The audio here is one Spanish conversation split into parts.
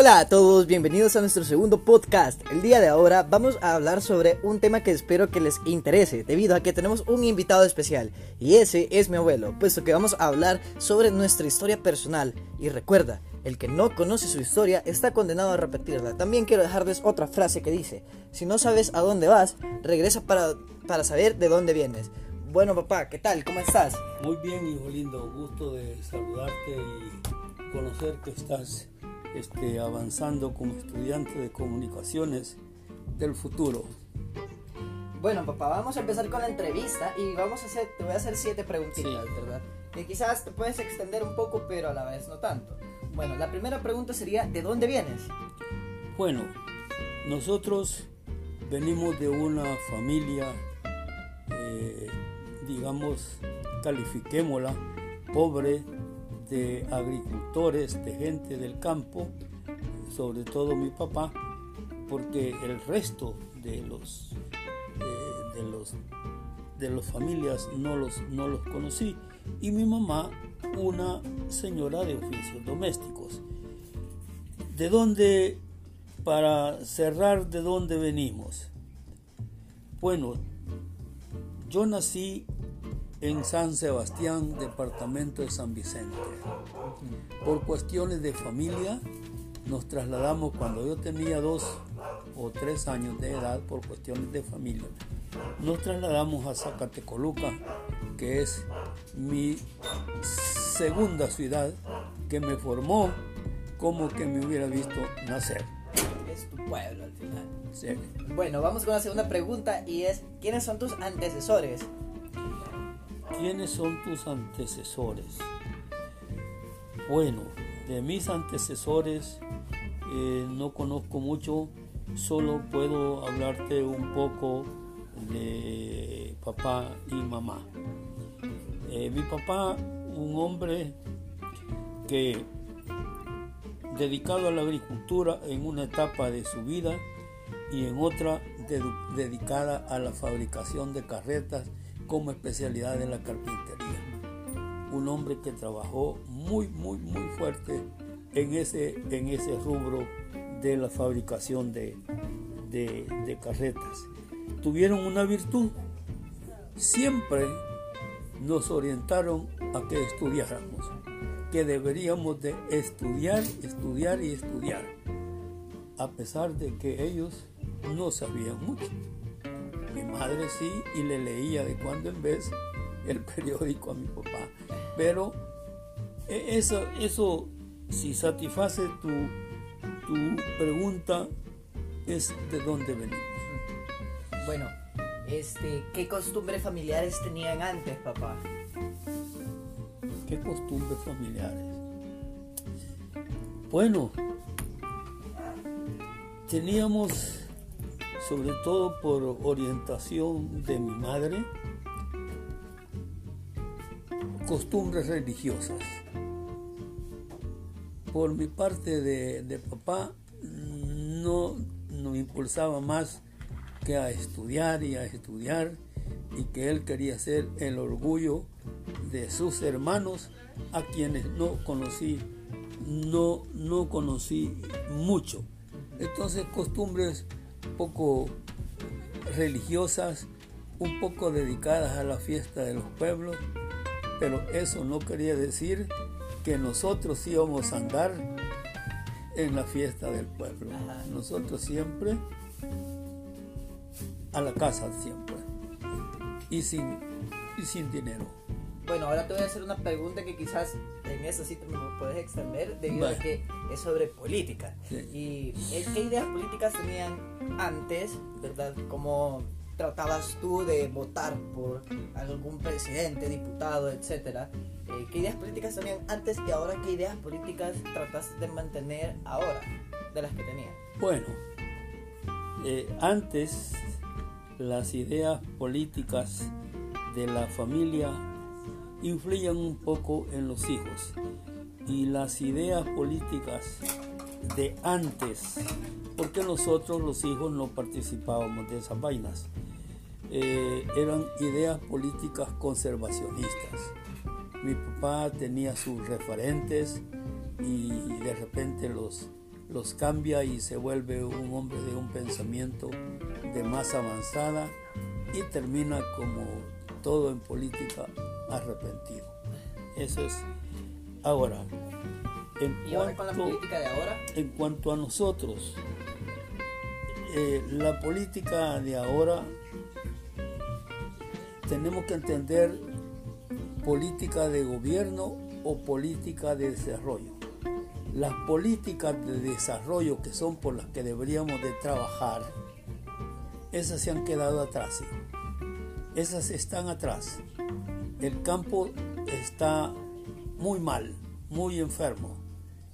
Hola a todos, bienvenidos a nuestro segundo podcast. El día de ahora vamos a hablar sobre un tema que espero que les interese, debido a que tenemos un invitado especial, y ese es mi abuelo, puesto que vamos a hablar sobre nuestra historia personal. Y recuerda, el que no conoce su historia está condenado a repetirla. También quiero dejarles otra frase que dice, si no sabes a dónde vas, regresa para, para saber de dónde vienes. Bueno papá, ¿qué tal? ¿Cómo estás? Muy bien, hijo lindo, gusto de saludarte y conocer que estás este, avanzando como estudiante de comunicaciones del futuro. Bueno, papá, vamos a empezar con la entrevista y vamos a hacer, te voy a hacer siete preguntitas, Sí. ¿verdad? Que quizás te puedes extender un poco, pero a la vez no tanto. Bueno, la primera pregunta sería, ¿de dónde vienes? Bueno, nosotros venimos de una familia, eh, digamos, califiquémosla, pobre, de agricultores, de gente del campo, sobre todo mi papá, porque el resto de los eh, de los de las familias no los no los conocí y mi mamá una señora de oficios domésticos. ¿De dónde para cerrar de dónde venimos? Bueno, yo nací en San Sebastián, departamento de San Vicente. Por cuestiones de familia, nos trasladamos cuando yo tenía dos o tres años de edad, por cuestiones de familia, nos trasladamos a Zacatecoluca, que es mi segunda ciudad que me formó como que me hubiera visto nacer. Es tu pueblo al final. Sí. Bueno, vamos con la segunda pregunta y es, ¿quiénes son tus antecesores? ¿Quiénes son tus antecesores? Bueno, de mis antecesores eh, no conozco mucho, solo puedo hablarte un poco de papá y mamá. Eh, mi papá, un hombre que dedicado a la agricultura en una etapa de su vida y en otra dedicada a la fabricación de carretas como especialidad de la carpintería. Un hombre que trabajó muy, muy, muy fuerte en ese, en ese rubro de la fabricación de, de, de carretas. Tuvieron una virtud. Siempre nos orientaron a que estudiáramos, que deberíamos de estudiar, estudiar y estudiar, a pesar de que ellos no sabían mucho. Mi madre sí y le leía de cuando en vez el periódico a mi papá. Pero e- eso, eso si satisface tu, tu pregunta, es de dónde venimos. Bueno, este, ¿qué costumbres familiares tenían antes, papá? ¿Qué costumbres familiares? Bueno, teníamos, sobre todo por orientación de mi madre, costumbres religiosas. Por mi parte de, de papá, no nos impulsaba más que a estudiar y a estudiar y que él quería ser el orgullo de sus hermanos a quienes no conocí no no conocí mucho entonces costumbres poco religiosas un poco dedicadas a la fiesta de los pueblos pero eso no quería decir que nosotros íbamos a andar en la fiesta del pueblo. Nosotros siempre a la casa siempre. Y sin, y sin dinero. Bueno, ahora te voy a hacer una pregunta que quizás en eso sí te me puedes extender debido a Vale. que es sobre política. Sí. Y eh, qué ideas políticas tenían antes, ¿verdad? ¿Cómo tratabas tú de votar por algún presidente, diputado, etcétera? Eh, ¿Qué ideas políticas tenían antes y ahora qué ideas políticas tratas de mantener ahora de las que tenías? Bueno, eh, antes las ideas políticas de la familia influían un poco en los hijos y las ideas políticas de antes, porque nosotros los hijos no participábamos de esas vainas, eh, eran ideas políticas conservacionistas. Mi papá tenía sus referentes y de repente los los cambia y se vuelve un hombre de un pensamiento de más avanzada y termina como todo en política arrepentido. Eso es ahora. En ¿Y cuanto, con la política de ahora? En cuanto a nosotros, eh, la política de ahora tenemos que entender política de gobierno o política de desarrollo. Las políticas de desarrollo que son por las que deberíamos de trabajar, esas se han quedado atrás. Esas están atrás. El campo está muy mal, muy enfermo.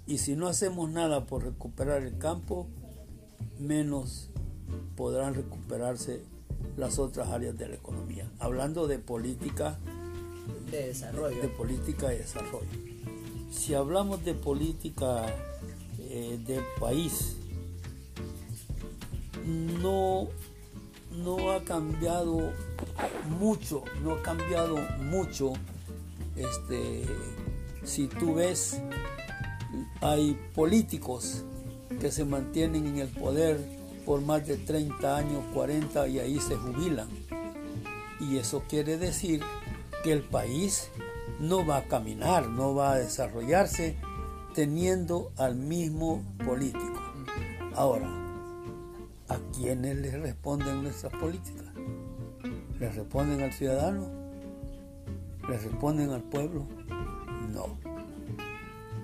Y si no hacemos nada por recuperar el campo, menos podrán recuperarse las otras áreas de la economía. Hablando de política de desarrollo. De, política de desarrollo. Si hablamos de política eh, del país, no, no ha cambiado mucho, no ha cambiado mucho. Este, si tú ves, hay políticos que se mantienen en el poder por más de 30 años, 40 y ahí se jubilan. Y eso quiere decir que el país no va a caminar, no va a desarrollarse teniendo al mismo político. Ahora, ¿a quiénes le responden nuestras políticas? ¿Le responden al ciudadano? ¿Le responden al pueblo? No.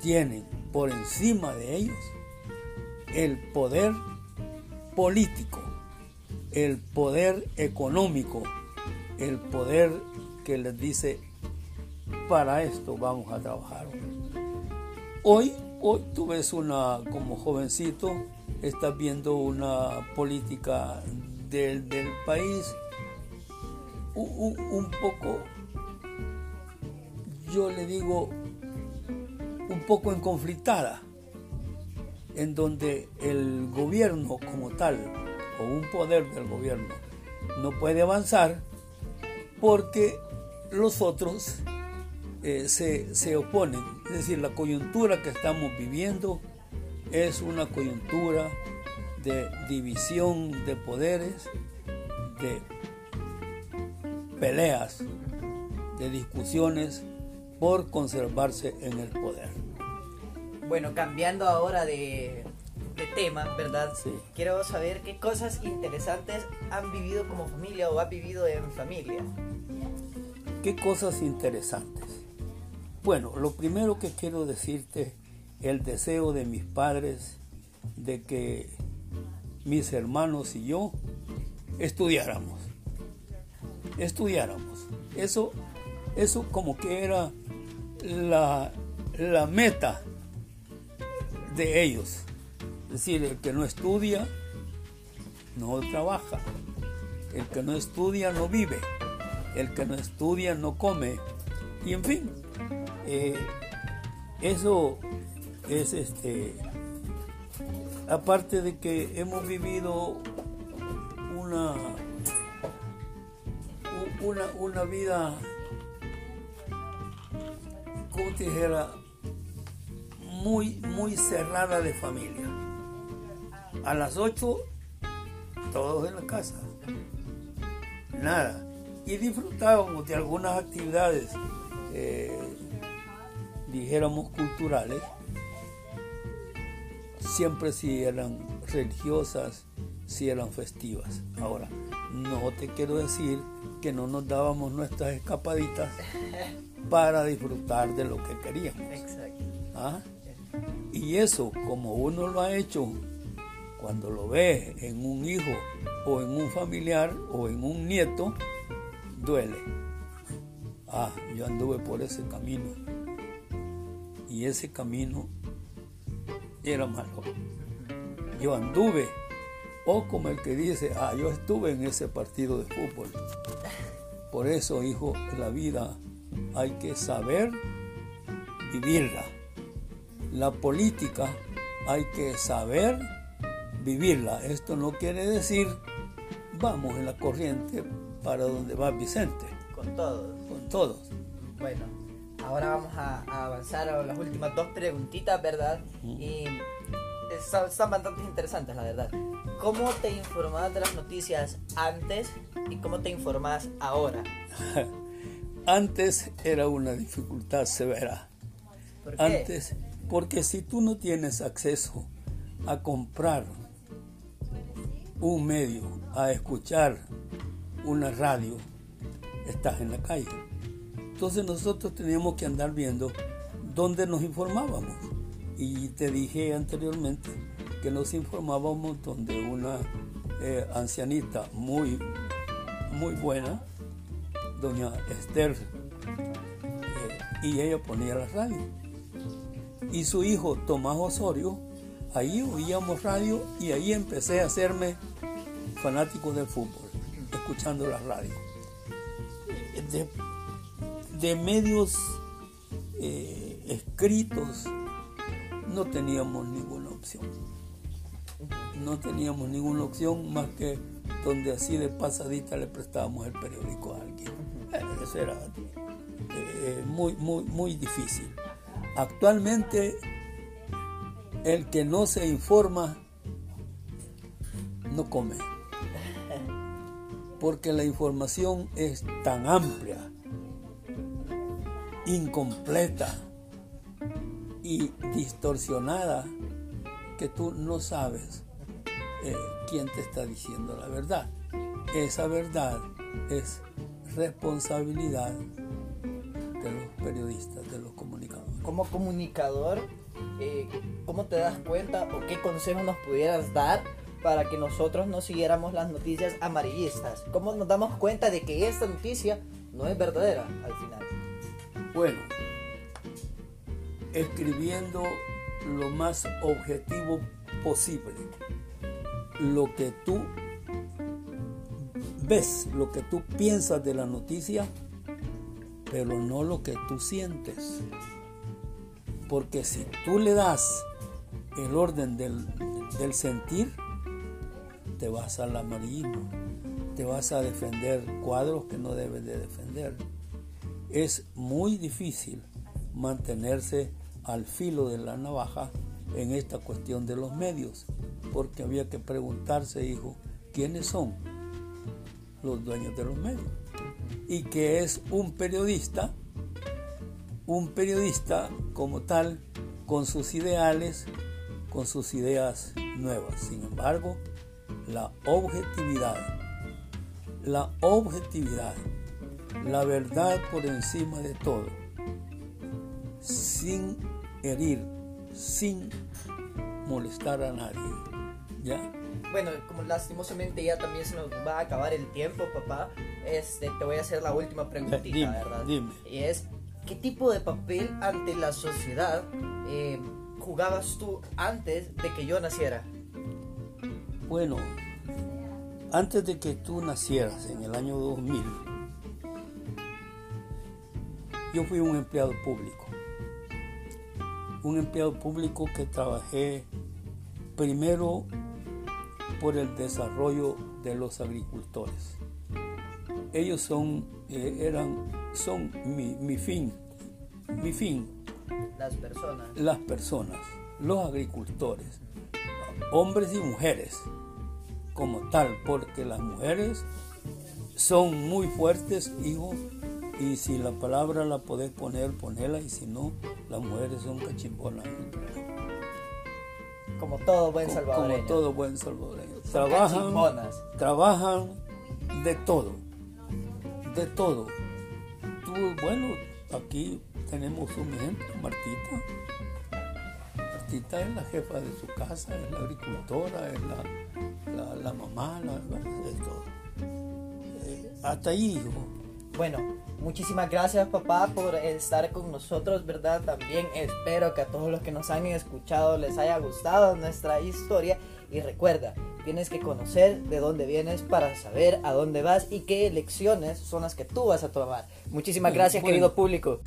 Tienen por encima de ellos el poder político, el poder económico, el poder que les dice, para esto vamos a trabajar. Hoy, hoy tú ves una, como jovencito, estás viendo una política del, país un, poco, yo le digo, un poco enconflictada en donde el gobierno como tal, o un poder del gobierno, no puede avanzar porque los otros eh, se, se oponen. Es decir, la coyuntura que estamos viviendo es una coyuntura de división de poderes, de peleas, de discusiones por conservarse en el poder. Bueno, cambiando ahora de, tema, ¿verdad? Sí. Quiero saber qué cosas interesantes han vivido como familia o ha vivido en familia. ¿Qué cosas interesantes? Bueno, lo primero que quiero decirte, el deseo de mis padres de que mis hermanos y yo estudiáramos. Estudiáramos. Eso, eso como que era la, la meta de ellos. Es decir, el que no estudia no trabaja. El que no estudia no vive. El que no estudia no come. Y en fin, eh, eso es este. Aparte de que hemos vivido una, una, una vida, como te dijera, muy, muy cerrada de familia. A las 8, todos en la casa. Nada. Y disfrutábamos de algunas actividades, eh, dijéramos, culturales. Siempre si eran religiosas, si eran festivas. Ahora, no te quiero decir que no nos dábamos nuestras escapaditas para disfrutar de lo que queríamos. Exacto. ¿Ah? Y eso, como uno lo ha hecho, cuando lo ve en un hijo o en un familiar o en un nieto, duele. Ah, yo anduve por ese camino. Y ese camino era malo. Yo anduve, o como el que dice, ah, yo estuve en ese partido de fútbol. Por eso, hijo, la vida hay que saber vivirla la política hay que saber vivirla. Esto no quiere decir vamos en la corriente para donde va Vicente. Con todos. Con todos. Bueno, ahora vamos a, avanzar a las últimas dos preguntitas, ¿verdad? Y están, están bastante interesantes, la verdad. ¿Cómo te informabas de las noticias antes y cómo te informas ahora? Antes era una dificultad severa. ¿Por qué? Antes, porque si tú no tienes acceso a comprar un medio, a escuchar una radio, estás en la calle. Entonces nosotros teníamos que andar viendo dónde nos informábamos. Y te dije anteriormente que nos informábamos donde una eh, ancianita muy, muy buena, doña Esther, eh, y ella ponía la radio. Y su hijo Tomás Osorio, ahí oíamos radio y ahí empecé a hacerme fanático del fútbol, escuchando la radio. De, medios eh, escritos no teníamos ninguna opción. No teníamos ninguna opción más que donde así de pasadita le prestábamos el periódico a alguien. Eh, Eso era eh, muy, muy, muy difícil. Actualmente, el que no se informa no come. Porque la información es tan amplia, incompleta y distorsionada que tú no sabes eh, quién te está diciendo la verdad. Esa verdad es responsabilidad de los periodistas, de los comunicadores. Como comunicador, eh, ¿cómo te das cuenta o qué consejo nos pudieras dar para que nosotros no siguiéramos las noticias amarillistas? ¿Cómo nos damos cuenta de que esta noticia no es verdadera al final? Bueno, escribiendo lo más objetivo posible. Lo que tú ves, lo que tú piensas de la noticia, pero no lo que tú sientes. Porque si tú le das el orden del, sentir, te vas al amarillismo, te vas a defender cuadros que no debes de defender. Es muy difícil mantenerse al filo de la navaja en esta cuestión de los medios, porque había que preguntarse, hijo, ¿quiénes son los dueños de los medios? Y que es un periodista, un periodista como tal, con sus ideales, con sus ideas nuevas. Sin embargo, la objetividad, la objetividad, la verdad por encima de todo, sin herir, sin molestar a nadie. ¿Ya? Bueno, como lastimosamente ya también se nos va a acabar el tiempo, papá, este, te voy a hacer la última preguntita, Dime, ¿verdad? dime. Y es, ¿qué tipo de papel ante la sociedad eh, jugabas tú antes de que yo naciera? Bueno, antes de que tú nacieras en el año 2000, yo fui un empleado público. Un empleado público que trabajé primero por el desarrollo de los agricultores. Ellos son, eh, eran, son mi, mi fin, mi fin, Las personas. las personas, los agricultores, hombres y mujeres como tal, porque las mujeres son muy fuertes, hijo, y si la palabra la podés poner, ponela, y si no, las mujeres son cachimbonas. Como todo buen salvadoreño. Como todo buen salvadoreño. Trabajan, trabajan de todo, de todo. Tú, bueno, aquí tenemos un ejemplo, Martita. Martita es la jefa de su casa, es la agricultora, es la, la, la mamá, la, es todo. Eh, hasta ahí, hijo. Bueno, muchísimas gracias papá por estar con nosotros, ¿verdad? También espero que a todos los que nos han escuchado les haya gustado nuestra historia y recuerda, tienes que conocer de dónde vienes para saber a dónde vas y qué lecciones son las que tú vas a tomar. Muchísimas Bueno, gracias, bueno. querido público.